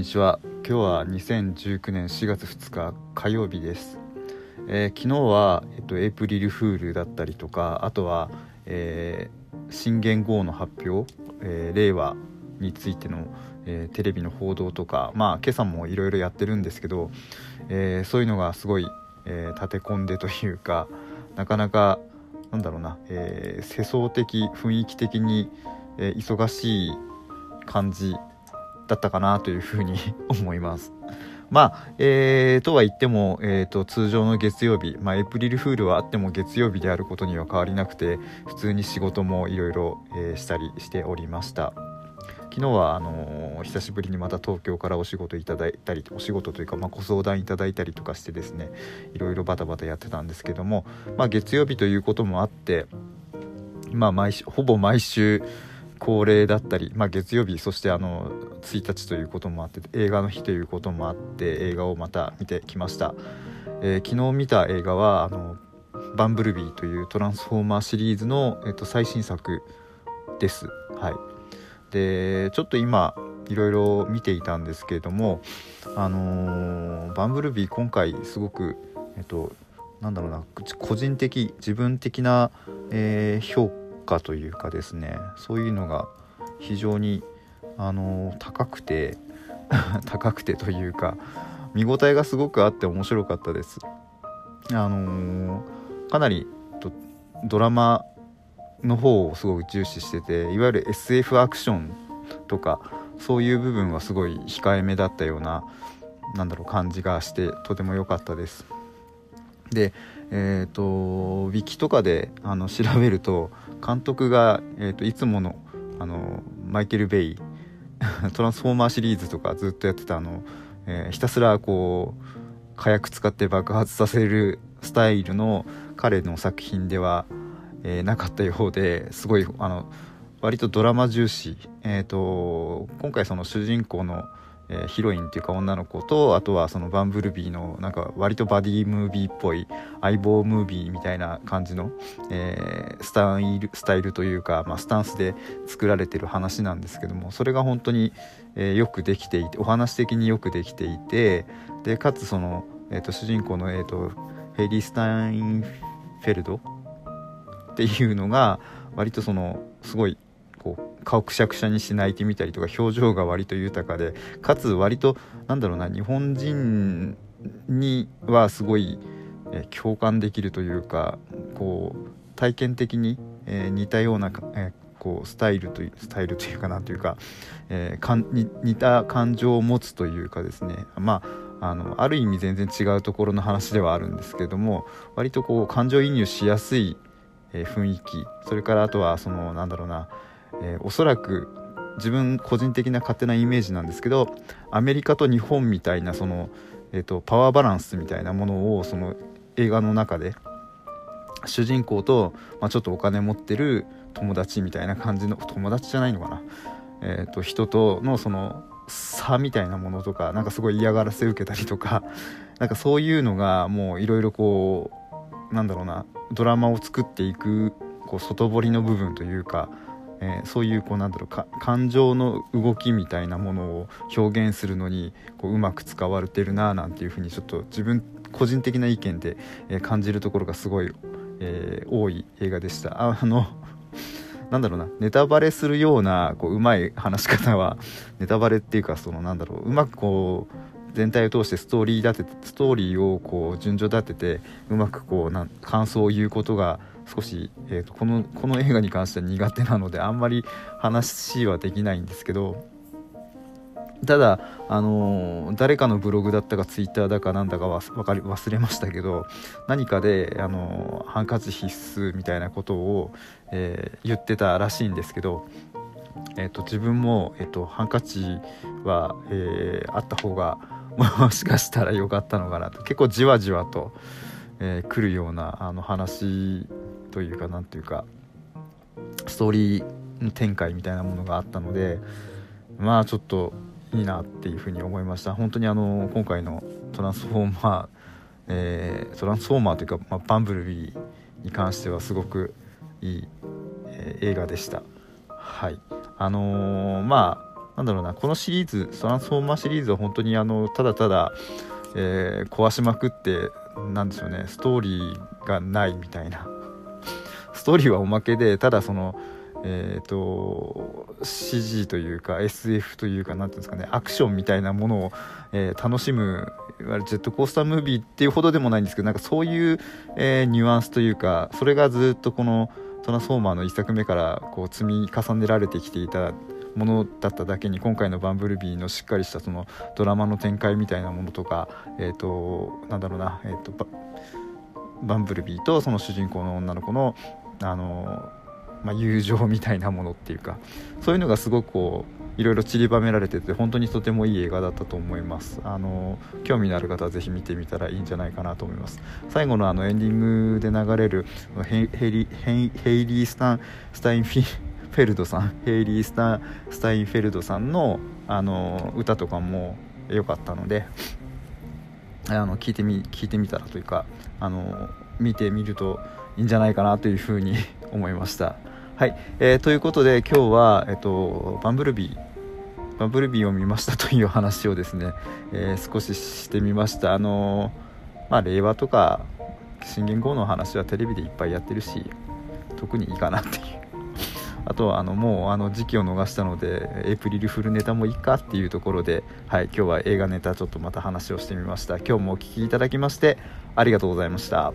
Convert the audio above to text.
にちは。今日は2019年4月2日火曜日です、えー昨日は、えっと、エイプリルフールだったりとかあとは、えー新元号の発表、えー令和についての、えーテレビの報道とかまあ今朝もいろいろやってるんですけど、えーそういうのがすごい、えー立て込んでというかなかなかなんだろうな、えー世相的雰囲気的に、えー忙しい感じだったかなというふうに 思います。まあ、えーとは言っても、えー、と通常の月曜日、まあ、エイプリルフールはあっても月曜日であることには変わりなくて普通に仕事もいろいろしたりしておりました昨日はあのー久しぶりにまた東京からお仕事いただいたりお仕事というか、まあ、ご相談いただいたりとかしてですねいろいろバタバタやってたんですけども、まあ、月曜日ということもあってまあ毎週ほぼ毎週恒例だったり、まあ、月曜日そしてあの1日ということもあって映画の日ということもあって映画をまた見てきました、えー昨日見た映画はあの「バンブルビー」というトランスフォーマーシリーズの、えっと、最新作です。はい。でちょっと今いろいろ見ていたんですけれどもあのーバンブルビー今回すごくえっとなんだろうな個人的自分的な、えー評価というかですねそういうのが非常にあの高くて 高くてというか見応えがすごくあって面白かったです。あのかなりドラマの方をすごく重視してていわゆる SF アクションとかそういう部分はすごい控えめだったようななんだろう感じがしてとても良かったです。でえー、とウィキとかであの調べると監督が、えー、といつものあのマイケル・ベイ トランスフォーマーシリーズとかずっとやってたあの、えーひたすらこう火薬使って爆発させるスタイルの彼の作品では、えーなかったようですごいあの割とドラマ重視、えー、と今回その主人公の、えーヒロインっていうか女の子とあとはそのバンブルビーのなんか割とバディムービーっぽい相棒ムービーみたいな感じの、えースタイルスタイルというか、まあ、スタンスで作られてる話なんですけどもそれが本当に、えーよくできていてお話的によくできていてでかつその、えー、と主人公の、えー、とヘイリー・スタインフェルドっていうのが割とそのすごいこう顔くしゃくしゃにして泣いてみたりとか表情が割と豊かでかつ割となんだろうな日本人にはすごい、え共感できるというかこう体験的に、えー似たような、えーこうスタイルというスタイルというかなというか、えーかんに似た感情を持つというかですねまああのある意味全然違うところの話ではあるんですけれども割とこう感情移入しやすい、えー雰囲気それからあとはそのなんだろうな、えーおそらく自分個人的な勝手なイメージなんですけどアメリカと日本みたいなその、えー、とパワーバランスみたいなものをその映画の中で主人公と、まあ、ちょっとお金持ってる友達みたいな感じの友達じゃないのかな、えー、と人とのその差みたいなものとかなんかすごい嫌がらせ受けたりとか なんかそういうのがもういろいろこうなんだろうなドラマを作っていくこう外堀の部分というか、えーそういうこうなんだろう感情の動きみたいなものを表現するのにこううまく使われてるななんていうふうにちょっと自分個人的な意見で、えー感じるところがすごい、えー多い映画でした。ああの なんだろうなネタバレするようなこううまい話し方はネタバレっていうかそのなんだろううまくこう全体を通してストーリー立てストーリーをこう順序立ててうまくこうなん感想を言うことが少し、えー、とこのこの映画に関しては苦手なのであんまり話はできないんですけどただ、あのー誰かのブログだったかツイッターだかなんだかわかり忘れましたけど何かで、あのーハンカチ必須みたいなことを、えー言ってたらしいんですけど、えー、と自分も、えー、とハンカチは、えーあった方が もしかしたら良かったのかなと結構じわじわと、えー来るようなあの話というかなんというかストーリー展開みたいなものがあったのでまあちょっといいなっていうふうに思いました。本当にあの今回のトランスフォーマー、えートランスフォーマーというか、まあ、バンブルビーに関してはすごくいい、えー映画でした。はい。あのーまあなんだろうなこのシリーズトランスフォーマーシリーズは本当にあのただただ、えー、壊しまくってなんでしょうねストーリーがないみたいな。ストーリーはおまけでただそのえーと、CG というか SF というか何ていうんですかねアクションみたいなものを、えー、楽しむいわゆるジェットコースタームービーっていうほどでもないんですけどなんかそういう、えー、ニュアンスというかそれがずっとこのトランスフォーマーの1作目からこう積み重ねられてきていたものだっただけに今回のバンブルビーのしっかりしたそのドラマの展開みたいなものとか、えーと、なんだろうな、えーと、バンブルビーとその主人公の女の子のあのまあ、友情みたいなものっていうかそういうのがすごくこういろいろ散りばめられてて本当にとてもいい映画だったと思います。あの興味のある方はぜひ見てみたらいいんじゃないかなと思います。最後のあのエンディングで流れるヘイリヘイリー・スタンスタインフィフェルドさん ヘイリー・スタンスタインフェルドさんのあの歌とかも良かったのであの聞いてみ聞いてみたらというかあの見てみるといいんじゃないかなというふうに 思いました。はい、えー、ということで今日は、えっと、バンブルビーバンブルビーを見ましたという話をですね、えー、少ししてみました。あのまあ令和とか新元号の話はテレビでいっぱいやってるし特にいいかなっていう。あとはあのもうあの時期を逃したのでエイプリルフルネタもいいかっていうところで、はい、今日は映画ネタちょっとまた話をしてみました。今日もお聴きいただきましてありがとうございました。